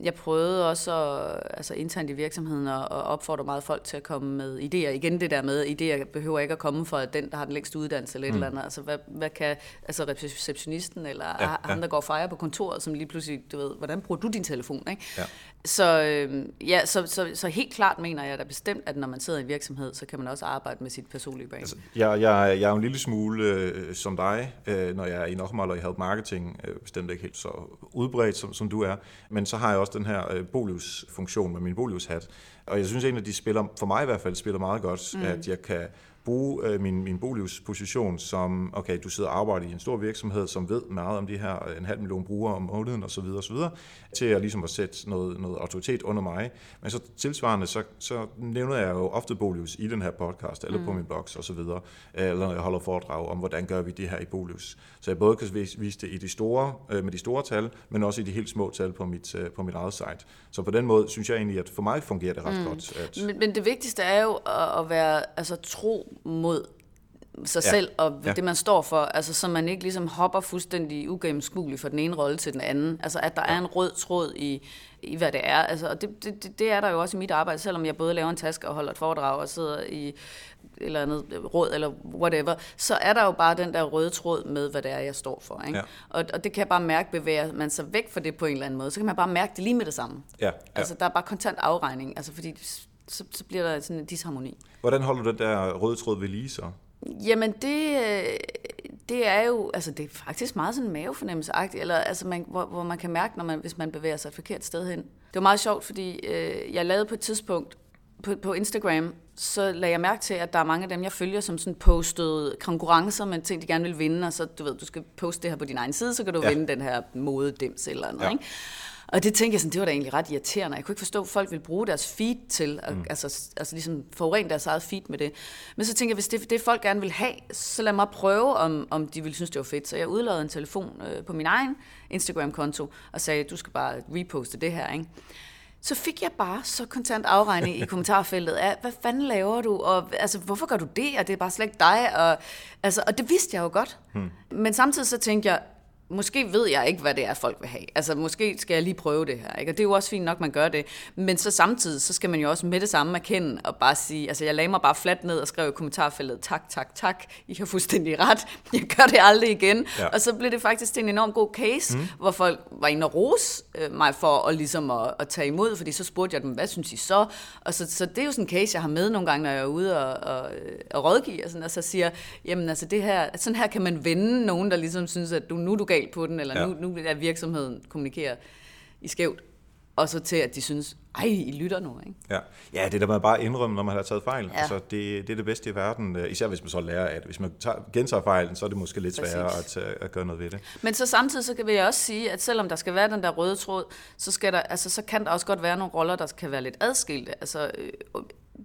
jeg prøvede også at, altså internt i virksomheden at, at opfordre meget folk til at komme med idéer. Igen det der med, idéer behøver ikke at komme fra den, der har den længste uddannelse eller et mm. eller andet. Altså hvad, hvad kan altså receptionisten eller ja, ja. ham, der går og fejrer på kontoret, som lige pludselig, du ved, hvordan bruger du din telefon, ikke? Ja. Så, øh, ja, så, så, så helt klart mener jeg da bestemt, at når man sidder i en virksomhed, så kan man også arbejde med sit personlige brand. Altså, jeg, jeg, jeg er jo en lille smule øh, som dig, øh, når jeg er i Nochmal og i Help Marketing, øh, bestemt ikke helt så udbredt, som, som du er, men så har jeg også den her øh, Bolius-funktion med min Bolius-hat, og jeg synes egentlig, at de spiller, for mig i hvert fald, spiller meget godt, mm. at jeg kan bruge øh, min, min boligsposition som, okay, du sidder og arbejder i en stor virksomhed, som ved meget om de her øh, en halv million brugere om måneden osv., osv., til at, ligesom at sætte noget, noget autoritet under mig. Men så tilsvarende, så, så nævner jeg jo ofte Bolius i den her podcast, eller mm. på min blog osv., eller når jeg holder foredrag om, hvordan gør vi det her i Bolius. Så jeg både kan vise det i de store, øh, med de store tal, men også i de helt små tal på mit, øh, på mit eget site. Så på den måde synes jeg egentlig, at for mig fungerer det ret mm. godt. At men, men det vigtigste er jo at være altså, tro mod sig ja. selv og ja. det, man står for, altså, så man ikke ligesom hopper fuldstændig ugennemskueligt fra den ene rolle til den anden. Altså, at der ja. er en rød tråd i, i hvad det er. Altså, og det, det, det er der jo også i mit arbejde, selvom jeg både laver en taske og holder et foredrag og sidder i et eller andet råd eller whatever, så er der jo bare den der røde tråd med, hvad det er, jeg står for. Ikke? Ja. Og, og det kan jeg bare mærke, bevæger man sig væk fra det på en eller anden måde, så kan man bare mærke det lige med det samme. Ja. Ja. Altså, der er bare kontant afregning, altså, fordi så, så bliver der sådan en disharmoni. Hvordan holder du den der røde tråd ved lige så? Jamen det, det er jo, altså det er faktisk meget sådan mavefornemmelseagtigt, eller altså man, hvor, hvor man kan mærke, når man, hvis man bevæger sig et forkert sted hen. Det var meget sjovt, fordi øh, jeg lavede på et tidspunkt på, på Instagram, så lagde jeg mærke til, at der er mange af dem, jeg følger, som sådan postede konkurrencer med ting, de gerne vil vinde, og så du ved, du skal poste det her på din egen side, så kan du ja. vinde den her modedems eller noget, ja. ikke? Og det tænkte jeg sådan, det var da egentlig ret irriterende. Jeg kunne ikke forstå, at folk ville bruge deres feed til, at, mm. altså, altså ligesom forurene deres eget feed med det. Men så tænkte jeg, hvis det det folk gerne vil have, så lad mig prøve, om, om de ville synes, det var fedt. Så jeg udlavede en telefon øh, på min egen Instagram-konto, og sagde, du skal bare reposte det her, ikke? så fik jeg bare så kontant afregning i [laughs] kommentarfeltet af, hvad fanden laver du, og altså, hvorfor gør du det, og det er bare slet ikke dig, og, altså, og det vidste jeg jo godt. Hmm. Men samtidig så tænkte jeg, måske ved jeg ikke, hvad det er, folk vil have. Altså, måske skal jeg lige prøve det her. Ikke? Og det er jo også fint nok, man gør det. Men så samtidig, så skal man jo også med det samme erkende og bare sige, altså jeg lagde mig bare fladt ned og skrev i kommentarfeltet, tak, tak, tak, I har fuldstændig ret, [laughs] jeg gør det aldrig igen. Ja. Og så blev det faktisk en enorm god case, mm. hvor folk var inde og rose øh, mig for at, ligesom at, at tage imod, fordi så spurgte jeg dem, hvad synes I så? Og så, så det er jo sådan en case, jeg har med nogle gange, når jeg er ude og, og, og rådgiver, og, sådan, og så siger, jamen altså det her, sådan her kan man vende nogen, der ligesom synes, at du, nu du galt på den, eller ja. nu, nu er virksomheden kommunikerer i skævt, og så til, at de synes, ej, I lytter nu, ikke? Ja, ja det er der man bare indrømme, når man har taget fejl. Ja. Altså, det, det er det bedste i verden, øh, især hvis man så lærer, at hvis man tager, gentager fejlen, så er det måske lidt sværere at, at gøre noget ved det. Men så samtidig så vil jeg også sige, at selvom der skal være den der røde tråd, så, skal der, altså, så kan der også godt være nogle roller, der kan være lidt adskilte. Altså, øh,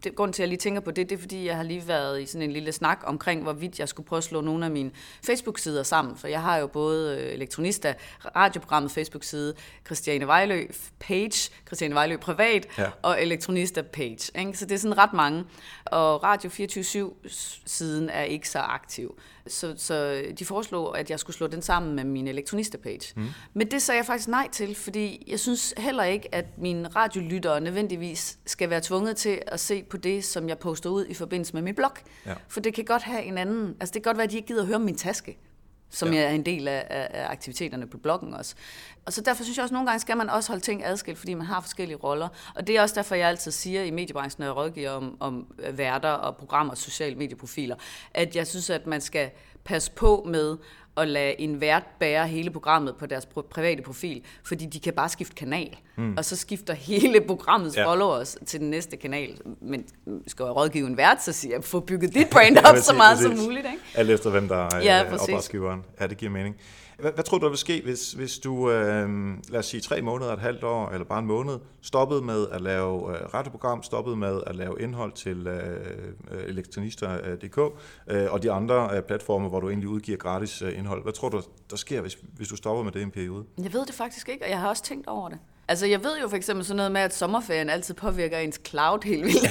det, grunden til, at jeg lige tænker på det, det er, fordi jeg har lige været i sådan en lille snak omkring, hvorvidt jeg skulle prøve at slå nogle af mine Facebook-sider sammen. For jeg har jo både øh, Elektronista, radioprogrammet Facebook-side, Christiane Vejlø page, Christiane Vejlø privat, ja. og Elektronista page. Ikke? Så det er sådan ret mange. Og Radio 24-7-siden er ikke så aktiv. Så, så de foreslog, at jeg skulle slå den sammen med min elektronista-page. Mm. Men det sagde jeg faktisk nej til, fordi jeg synes heller ikke, at mine radiolyttere nødvendigvis skal være tvunget til at se på det, som jeg poster ud i forbindelse med min blog. Ja. For det kan godt have en anden... Altså det kan godt være, at de ikke gider at høre min taske som ja. er en del af, af aktiviteterne på bloggen også. Og så derfor synes jeg også, at nogle gange skal man også holde ting adskilt, fordi man har forskellige roller. Og det er også derfor, jeg altid siger i mediebranchen, når jeg rådgiver om, om værter og programmer og sociale medieprofiler, at jeg synes, at man skal passe på med at lade en vært bære hele programmet på deres private profil, fordi de kan bare skifte kanal, mm. og så skifter hele programmets ja. followers til den næste kanal. Men skal jeg rådgive en vært, så siger jeg, få bygget [laughs] dit brand op så meget som muligt. Ikke? Alt efter, hvem der er ja, opdragsgiveren. Ja, det giver mening. Hvad, hvad tror du, der vil ske, hvis, hvis du, øh, lad os sige tre måneder, et halvt år, eller bare en måned, stoppede med at lave øh, radioprogram, stoppede med at lave indhold til øh, øh elektronister.dk øh, og de andre øh, platformer, hvor du egentlig udgiver gratis øh, indhold. Hvad tror du, der sker, hvis, hvis du stopper med det i en periode? Jeg ved det faktisk ikke, og jeg har også tænkt over det. Altså, jeg ved jo for eksempel sådan noget med, at sommerferien altid påvirker ens cloud helt vildt.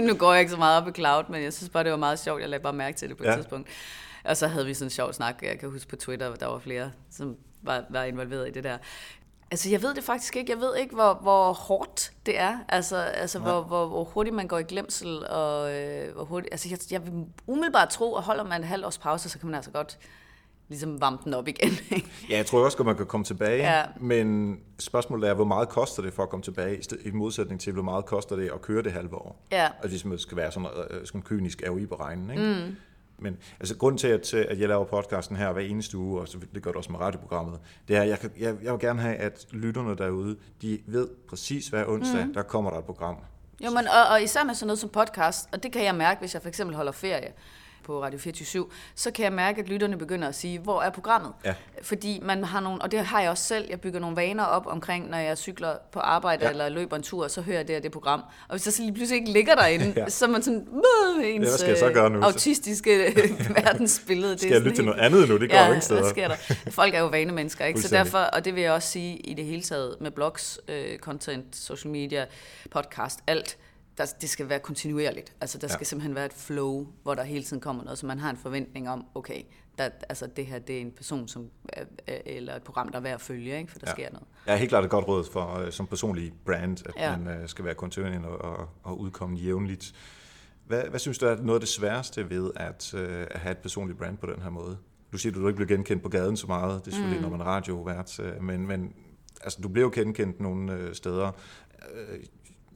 [laughs] [laughs] nu går jeg ikke så meget op i cloud, men jeg synes bare, det var meget sjovt. Jeg lagde bare mærke til det på et ja. tidspunkt. Og så havde vi sådan en sjov snak, jeg kan huske på Twitter, der var flere, som var, var involveret i det der. Altså, jeg ved det faktisk ikke. Jeg ved ikke, hvor, hvor hårdt det er. Altså, altså hvor, hvor, hvor hurtigt man går i glemsel, og øh, hvor hurtigt... Altså, jeg, jeg vil umiddelbart tro, at holder man en halv års pause, så kan man altså godt ligesom varme den op igen. [laughs] Ikke? Ja, jeg tror også at man kan komme tilbage, Ja. men spørgsmålet er, hvor meget koster det for at komme tilbage, i i modsætning til, hvor meget koster det at køre det halve år. Ja. Og hvis man skal være sådan, øh, sådan kynisk ROI beregning. Ikke? Mm. Men altså, grunden til, at, at jeg laver podcasten her hver eneste uge, og så det gør det også med radioprogrammet, det er, at jeg, kan, jeg, jeg vil gerne have, at lytterne derude, de ved præcis hver onsdag, mm. der kommer der et program. Jo, men, og, og især med sådan noget som podcast, og det kan jeg mærke, hvis jeg for eksempel holder ferie på Radio 24 så kan jeg mærke, at lytterne begynder at sige, hvor er programmet? Ja. Fordi man har nogle, og det har jeg også selv, jeg bygger nogle vaner op omkring, når jeg cykler på arbejde Ja. ja. eller løber en tur, så hører jeg det og det program. Og hvis jeg så lige pludselig ikke ligger derinde, Ja. [laughs] ja. så er man sådan, ens hvad skal jeg så gøre nu? øh, autistiske [laughs] [laughs] verdensbillede. Skal jeg lytte til noget andet nu? Det går ja, jo ingen steder. sker der? Folk er jo vanemennesker, ikke? Så derfor, og det vil jeg også sige i det hele taget med blogs, øh, content, social media, podcast, alt, der, det skal være kontinuerligt. Altså der Ja. skal simpelthen være et flow, hvor der hele tiden kommer noget, så man har en forventning om, okay, der, altså det her det er en person, som, er- er- eller et program, der er værd at følge, ikke? for der Ja. ja. sker noget. Jeg er helt klart et godt råd for, øh, som personlig brand, at ja. Ja. man øh, skal være kontinuerlig og, og, og udkomme jævnligt. Hvad, hvad synes du er noget af det sværeste ved at, øh, at have et personligt brand på den her måde? Du siger, at du ikke bliver genkendt på gaden så meget. Det er selvfølgelig, mm. når man er radiovært. Men, men altså, du bliver jo genkendt nogle øh, steder. Øh,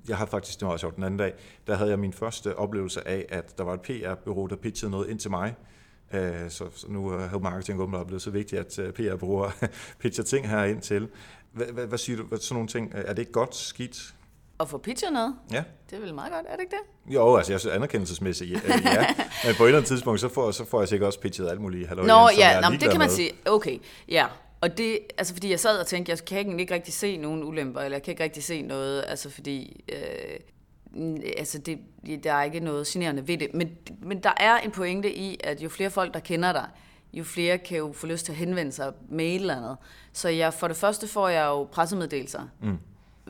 Jeg har faktisk, det var sjovt den anden dag, der havde jeg min første oplevelse af, at der var et PR-bureau, der pitchede noget ind til mig. Øh, Så, så nu Help Marketing åbenbart blevet så vigtigt, at øh, PR-bureauer [laughs] pitcher ting her ind til. Hvad, hvad, hvad siger du? Hvad, sådan nogle ting, er det ikke godt, skidt? Og få pitcher noget, Ja. det er vel meget godt, er det ikke det? Jo, altså jeg synes anerkendelsesmæssigt, ja. ja. [laughs] Men på et eller andet tidspunkt, så får, så får jeg sikkert også pitchet alt muligt halløj, Nå ja, nå, det kan man sige. Okay, ja. Og det, altså fordi jeg sad og tænkte, jeg kan ikke, rigtig se nogen ulemper, eller jeg kan ikke rigtig se noget, altså fordi, øh, altså det, der er ikke noget generende ved det. Men, men der er en pointe i, at jo flere folk, der kender dig, jo flere kan jo få lyst til at henvende sig med et eller andet. Så jeg, for det første får jeg jo pressemeddelelser. Mm.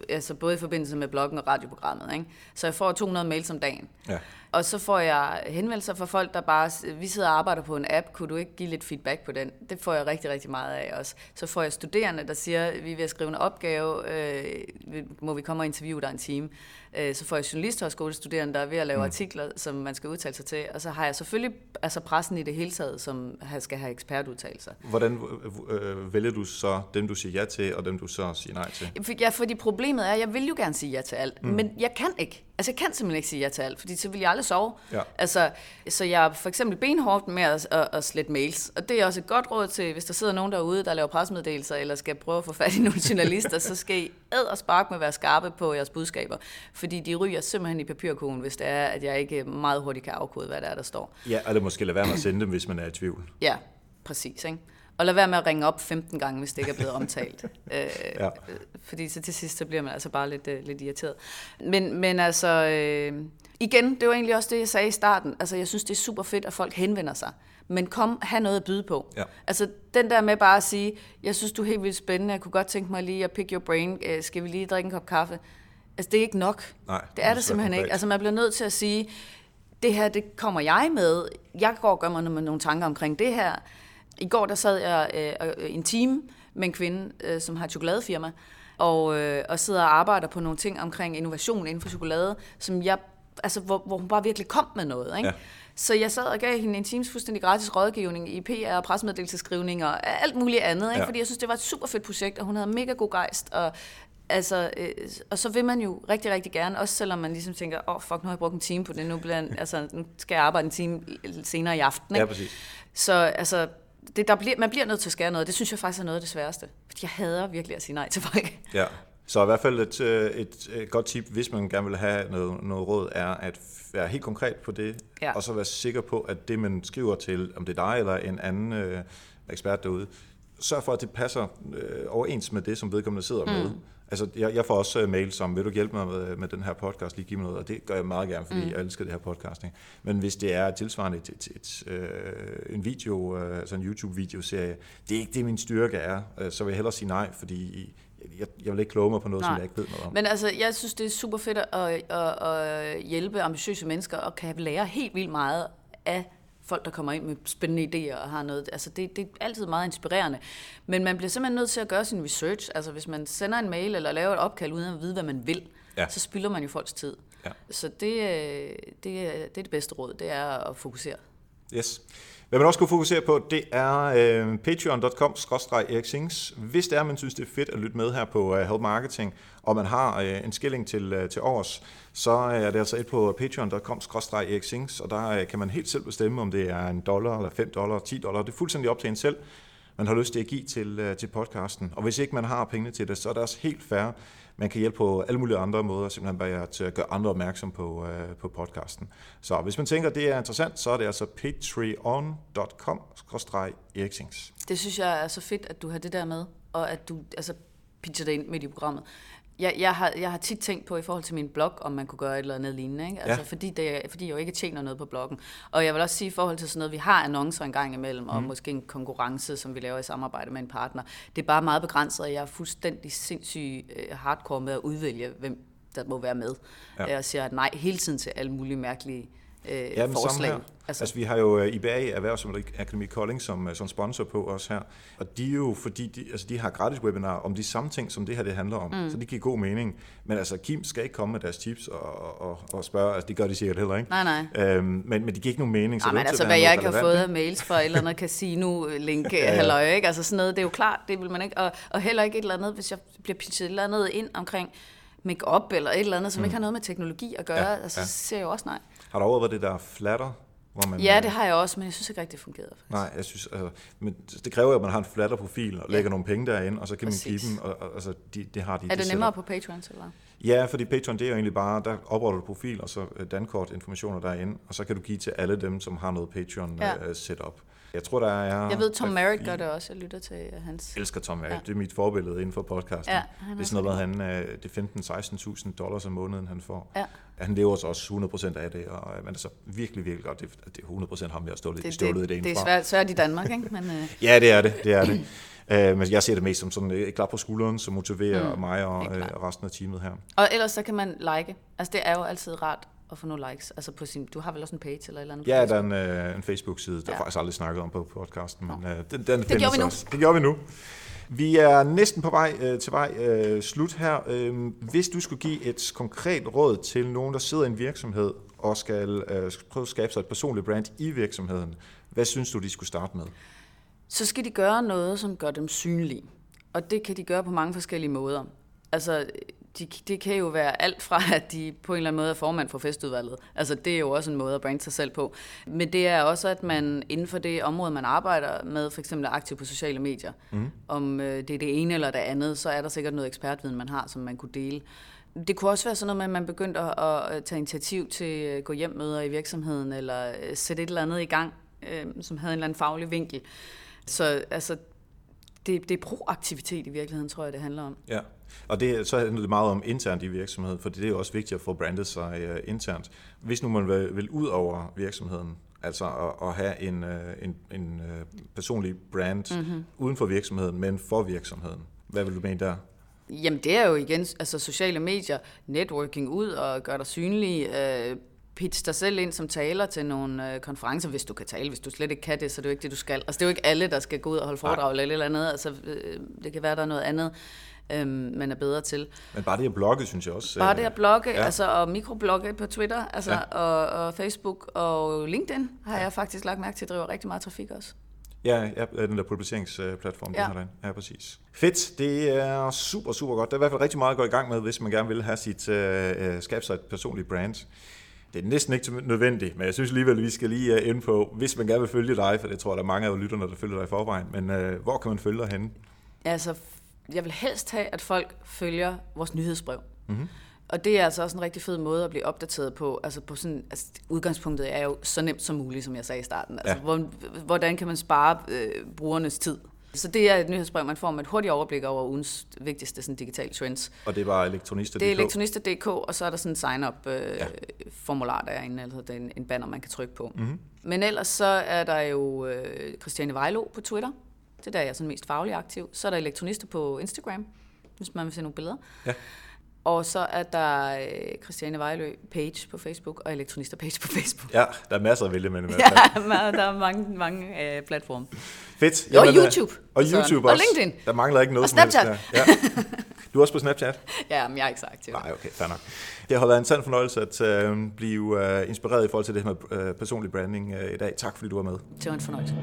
Altså både i forbindelse med bloggen og radioprogrammet. Ikke? Så jeg får 200 mails om dagen. Ja. Og så får jeg henvendelser fra folk, der bare, vi sidder og arbejder på en app, kunne du ikke give lidt feedback på den? Det får jeg rigtig, rigtig meget af også. Så får jeg studerende, der siger, vi at skrive en opgave, øh, må vi komme og interviewe dig en time? Øh, så får jeg journalisthøjskolestuderende, der er ved at lave mm. artikler, som man skal udtale sig til. Og så har jeg selvfølgelig altså pressen i det hele taget, som skal have ekspertudtalelser. Hvordan øh, vælger du så dem, du siger ja til, og dem, du så siger nej til? Ja, fordi problemet er, at jeg vil jo gerne sige ja til alt, mm. men jeg kan ikke. Altså, jeg kan simpelthen ikke sige ja til alt, fordi så vil jeg aldrig sove. Ja. Altså, så jeg er for eksempel benhårdt med at, at, at slette mails, og det er også et godt råd til, hvis der sidder nogen derude, der laver pressemeddelelser, eller skal prøve at få fat i nogle [laughs] journalister, så skal I æd og spark med at være skarpe på jeres budskaber, fordi de ryger simpelthen i papirkogen, hvis det er, at jeg ikke meget hurtigt kan afkode, hvad der er, der står. Ja, eller måske lade være med at sende dem, hvis man er i tvivl. Ja, præcis, ikke? Og lad være med at ringe op 15 gange, hvis det ikke er blevet omtalt. [laughs] øh, Ja. Fordi så til sidst, så bliver man altså bare lidt, øh, lidt irriteret. Men, men altså, øh, igen, det var egentlig også det, jeg sagde i starten. Altså, jeg synes, det er super fedt, at folk henvender sig. Men kom, have noget at byde på. Ja. Altså, den der med bare at sige, jeg synes, du er helt vildt spændende, jeg kunne godt tænke mig lige at pick your brain, øh, skal vi lige drikke en kop kaffe? Altså, det er ikke nok. Nej, det det er skal det simpelthen ikke. Altså, man bliver nødt til at sige, det her, det kommer jeg med. Jeg går og gør mig nogle- nogle tanker omkring det her. I går, der sad jeg øh, øh, en time med en kvinde, øh, som har et chokoladefirma, og, øh, og sidder og arbejder på nogle ting omkring innovation inden for chokolade, som jeg, altså, hvor, hvor hun bare virkelig kom med noget. Ikke? Ja. Så jeg sad og gav hende en times fuldstændig gratis rådgivning i PR og pressemeddelelseskrivning og alt muligt andet, ikke? Ja. fordi jeg synes, det var et super fedt projekt, og hun havde mega god gejst, og Altså, øh, og så vil man jo rigtig, rigtig gerne, også selvom man ligesom tænker, åh oh, fuck, nu har jeg brugt en time på det, nu, bliver, altså, nu skal jeg arbejde en time senere i aften. Ikke? Ja, præcis. Så altså, det, der bliver, man bliver nødt til at skære noget. Det synes jeg faktisk er noget af det sværeste. Fordi jeg hader virkelig at sige nej til folk. Ja. Så i hvert fald et, øh, et, et godt tip, hvis man gerne vil have noget, noget råd, er at være helt konkret på det, Ja. og så være sikker på, at det, man skriver til, om det er dig eller en anden øh, ekspert derude, sørg for, at det passer øh, overens med det, som vedkommende sidder mm. med. Altså, jeg, jeg får også øh, mails om, vil du hjælpe mig med, med den her podcast, lige give mig noget, og det gør jeg meget gerne, fordi mm. jeg elsker det her podcasting. Men hvis det er tilsvarende et, et, et, øh, en video, øh, altså en YouTube-videoserie, det er ikke det, min styrke er, øh, så vil jeg hellere sige nej, fordi jeg, jeg vil ikke kloge mig på noget, Nej. som jeg ikke ved noget om. Men altså, jeg synes, det er super fedt at, at, at hjælpe ambitiøse mennesker og kan lære helt vildt meget af folk, der kommer ind med spændende idéer og har noget. Altså det, det er altid meget inspirerende. Men man bliver simpelthen nødt til at gøre sin research. Altså hvis man sender en mail eller laver et opkald uden at vide, hvad man vil, ja. så spilder man jo folks tid. Ja. Så det, øh, det, er, det er det bedste råd, det er at fokusere. Yes. Hvad man også kunne fokusere på, det er øh, patreon.com eriksings. Hvis det er, man synes, det er fedt at lytte med her på uh, Help Marketing, og man har øh, en skilling til, øh, til års, så er det altså et på patreon.com xings og der øh, kan man helt selv bestemme, om det er en dollar, eller 5 dollar, 10 dollar. Det er fuldstændig op til en selv man har lyst til at give til, øh, til podcasten. Og hvis ikke man har pengene til det, så er det også helt fair. Man kan hjælpe på alle mulige andre måder, simpelthen bare at øh, gøre andre opmærksom på, på podcasten. Så hvis man tænker, at det er interessant, så er det altså patreon.com eriksings. Det synes jeg er så fedt, at du har det der med, og at du altså, pitcher det ind midt i programmet jeg, jeg, har, jeg har tit tænkt på i forhold til min blog, om man kunne gøre et eller andet lignende. Ikke? Altså, ja. fordi, det, fordi jeg jo ikke tjener noget på bloggen. Og jeg vil også sige i forhold til sådan noget, vi har annoncer en gang imellem, mm. og måske en konkurrence, som vi laver i samarbejde med en partner. Det er bare meget begrænset, og jeg er fuldstændig sindssyg uh, hardcore med at udvælge, hvem der må være med. Ja. Jeg siger nej hele tiden til alle mulige mærkelige øh, ja, forslag. Her. Altså, altså vi har jo øh, IBA, Erhvervsakademi Kolding, som, øh, som sponsor på os her, og de er jo, fordi de, altså de har gratis webinar om de samme ting, som det her det handler om, mm. så det giver god mening. Men altså, Kim skal ikke komme med deres tips og, og, og spørge, altså det gør de sikkert heller ikke. Nej, nej. Øhm, men, men det giver ikke nogen mening. Så Nej, men altså, hvad jeg ikke har fået af mails fra et eller andet [laughs] casino-link, ja, ja. halløj, ikke? Altså sådan noget, det er jo klart, det vil man ikke, og, og heller ikke et eller andet, hvis jeg bliver pitchet et eller andet ind omkring make-up eller et eller andet, som mm. ikke har noget med teknologi at gøre, ja, altså, ja. så ser jeg jo også nej. Har du overvejet det der flatter? Hvor man, ja, det har jeg også, men jeg synes ikke rigtig, det fungerede. Faktisk. Nej, jeg synes, altså, men det kræver jo, at man har en flatter profil og lægger ja. nogle penge derinde, og så kan Præcis. man give dem, og, og, altså, de, det har de. Er det nemmere på Patreon, eller Ja, fordi Patreon, det er jo egentlig bare, der opretter du profil, og så øh, dankort informationer derinde, og så kan du give til alle dem, som har noget Patreon ja. uh, setup. Jeg tror, der er... Jeg ved, Tom Merrick gør det også. Jeg lytter til hans... Jeg elsker Tom Merrick. Ja. Det er mit forbillede inden for podcasten. Ja, det er sådan noget, han, øh, det er 15-16.000 dollars om måneden, han får. Ja. Han lever så også 100% af det, og man er så virkelig, virkelig godt. Det, det er 100% ham, vi har stjålet, det, stjålet det, det, det er svært, svært i Danmark, ikke? Men, [laughs] ja, det er det. det, er det. Uh, men jeg ser det mest som sådan et klap på skulderen, som motiverer mm, mig og uh, resten af teamet her. Og ellers så kan man like. Altså det er jo altid rart at få nogle likes? Altså på sin, du har vel også en page eller et eller andet? Ja, der er en, øh, en Facebook-side, der ja. faktisk aldrig snakket om på podcasten, men øh, den, den det gjorde vi nu. Også. Det gjorde vi nu. Vi er næsten på vej øh, til vej øh, slut her. Øh, hvis du skulle give et konkret råd til nogen, der sidder i en virksomhed og skal øh, prøve at skabe sig et personligt brand i virksomheden, hvad synes du, de skulle starte med? Så skal de gøre noget, som gør dem synlige. Og det kan de gøre på mange forskellige måder. Altså, de, det kan jo være alt fra, at de på en eller anden måde er formand for festudvalget. Altså, det er jo også en måde at brande sig selv på. Men det er også, at man inden for det område, man arbejder med, for eksempel er aktiv på sociale medier, mm. om øh, det er det ene eller det andet, så er der sikkert noget ekspertviden, man har, som man kunne dele. Det kunne også være sådan noget med, at man begyndte at, tage initiativ til øh, gå hjem møder i virksomheden, eller øh, sætte et eller andet i gang, som havde en eller anden faglig vinkel. Så altså, det, det er proaktivitet i virkeligheden, tror jeg, det handler om. Ja, og det, så handler det meget om internt i virksomheden, for det er jo også vigtigt at få brandet sig uh, internt. Hvis nu man vil, vil ud over virksomheden, altså at, at have en, uh, en, en uh, personlig brand mm-hmm. uden for virksomheden, men for virksomheden. Hvad vil du mene der? Jamen det er jo igen altså sociale medier, networking ud og gøre dig synlig, øh, pitch dig selv ind som taler til nogle øh, konferencer, hvis du kan tale. Hvis du slet ikke kan det, så er det jo ikke det, du skal. Altså, det er jo ikke alle, der skal gå ud og holde foredrag eller eller andet. Altså, øh, det kan være, der er noget andet, øh, man er bedre til. Men bare det at blogge, synes jeg også. Bare det at blogge, ja. altså, og mikroblogge på Twitter, altså, ja. og, og Facebook og LinkedIn har ja. jeg faktisk lagt mærke til, at driver rigtig meget trafik også. Ja, ja den der publiceringsplatform, ja. den Ja, præcis. Fedt, det er super, super godt. Der er i hvert fald rigtig meget at gå i gang med, hvis man gerne vil have sit, uh, skabe sig et personligt brand. Det er næsten ikke nødvendigt, men jeg synes alligevel, vi skal lige øh, ind på, hvis man gerne vil følge dig, for det tror jeg, der er mange af lytterne, der følger dig i forvejen, men uh, hvor kan man følge dig henne? Altså, jeg vil helst have, at folk følger vores nyhedsbrev. Mm-hmm. Og det er altså også en rigtig fed måde at blive opdateret på. Altså, på sådan, altså udgangspunktet er jo så nemt som muligt, som jeg sagde i starten. Altså, ja. hvordan kan man spare øh, brugernes tid? Så det er et nyhedsbrev, man får med et hurtigt overblik over ugens vigtigste sådan, digitale trends. Og det er bare elektronista.dk? Det er elektronista.dk, og så er der sådan en sign-up-formular øh, ja. derinde, altså det er en, en banner, man kan trykke på. Mm-hmm. Men ellers så er der jo øh, Christiane Vejlo på Twitter. Det er der, jeg er sådan mest faglig aktiv. Så er der elektronista på Instagram, hvis man vil se nogle billeder. Ja. Og så er der øh, Christiane Vejlø page på Facebook, og Elektronister page på Facebook. Ja, der er masser at vælge mellem. [laughs] Ja, der er mange, mange øh, platforme. Fedt. Og YouTube. Og Sådan. YouTube Og også. LinkedIn. Der mangler ikke noget Og som helst Snapchat. der. Ja. [laughs] Du er også på Snapchat? Ja, men jeg er ikke så aktiv. Nej, okay, fair nok. Det har været en sand fornøjelse at øh, blive øh, inspireret i forhold til det her med øh, personlig branding øh, i dag. Tak fordi du var med. Det var en fornøjelse.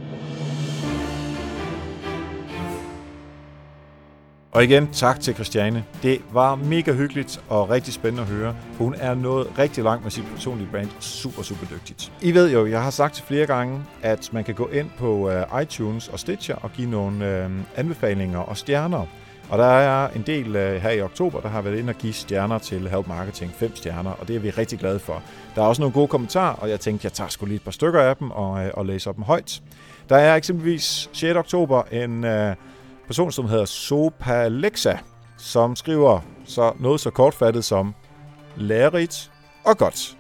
Og igen, tak til Christiane. Det var mega hyggeligt og rigtig spændende at høre. Hun er nået rigtig langt med sit personlige brand. Super, super dygtigt. I ved jo, jeg har sagt til flere gange, at man kan gå ind på øh, iTunes og Stitcher og give nogle øh, anbefalinger og stjerner. Og der er en del øh, her i oktober, der har været inde og give stjerner til Help Marketing. Fem stjerner, og det er vi rigtig glade for. Der er også nogle gode kommentarer, og jeg tænkte, jeg tager sgu lige et par stykker af dem og, uh, og læser dem højt. Der er eksempelvis 6. oktober en... Øh, person, som hedder Sopalexa, som skriver så noget så kortfattet som lærerigt og godt.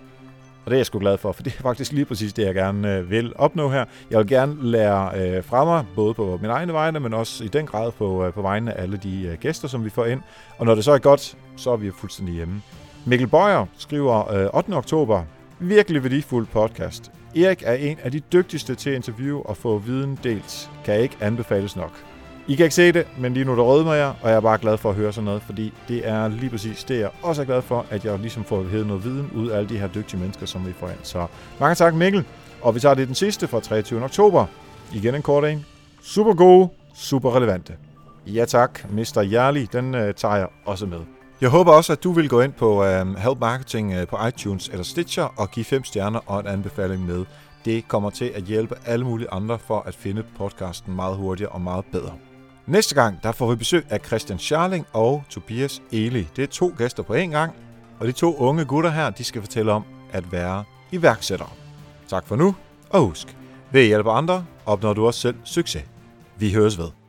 Og det er jeg sgu glad for, for det er faktisk lige præcis det, jeg gerne øh, vil opnå her. Jeg vil gerne lære øh, fra mig, både på min egne vegne, men også i den grad på, øh, på vegne af alle de øh, gæster, som vi får ind. Og når det så er godt, så er vi fuldstændig hjemme. Mikkel Bøjer skriver øh, 8. oktober, virkelig værdifuld podcast. Erik er en af de dygtigste til at interviewe og få viden delt. Kan ikke anbefales nok. I kan ikke se det, men lige nu der rødmer jeg, og jeg er bare glad for at høre sådan noget, fordi det er lige præcis det, jeg også er glad for, at jeg ligesom får hævet noget viden ud af alle de her dygtige mennesker, som vi får ind. Så mange tak Mikkel, og vi tager det den sidste fra 23. oktober. Igen en kort en. Super gode, super relevante. Ja tak, Mr. Jarli, den øh, tager jeg også med. Jeg håber også, at du vil gå ind på øh, Help Marketing øh, på iTunes eller Stitcher og give fem stjerner og en anbefaling med. Det kommer til at hjælpe alle mulige andre for at finde podcasten meget hurtigere og meget bedre. Næste gang, der får vi besøg af Christian Scharling og Tobias Eli. Det er to gæster på én gang, og de to unge gutter her, de skal fortælle om at være iværksættere. Tak for nu, og husk, ved at hjælpe andre, opnår du også selv succes. Vi høres ved.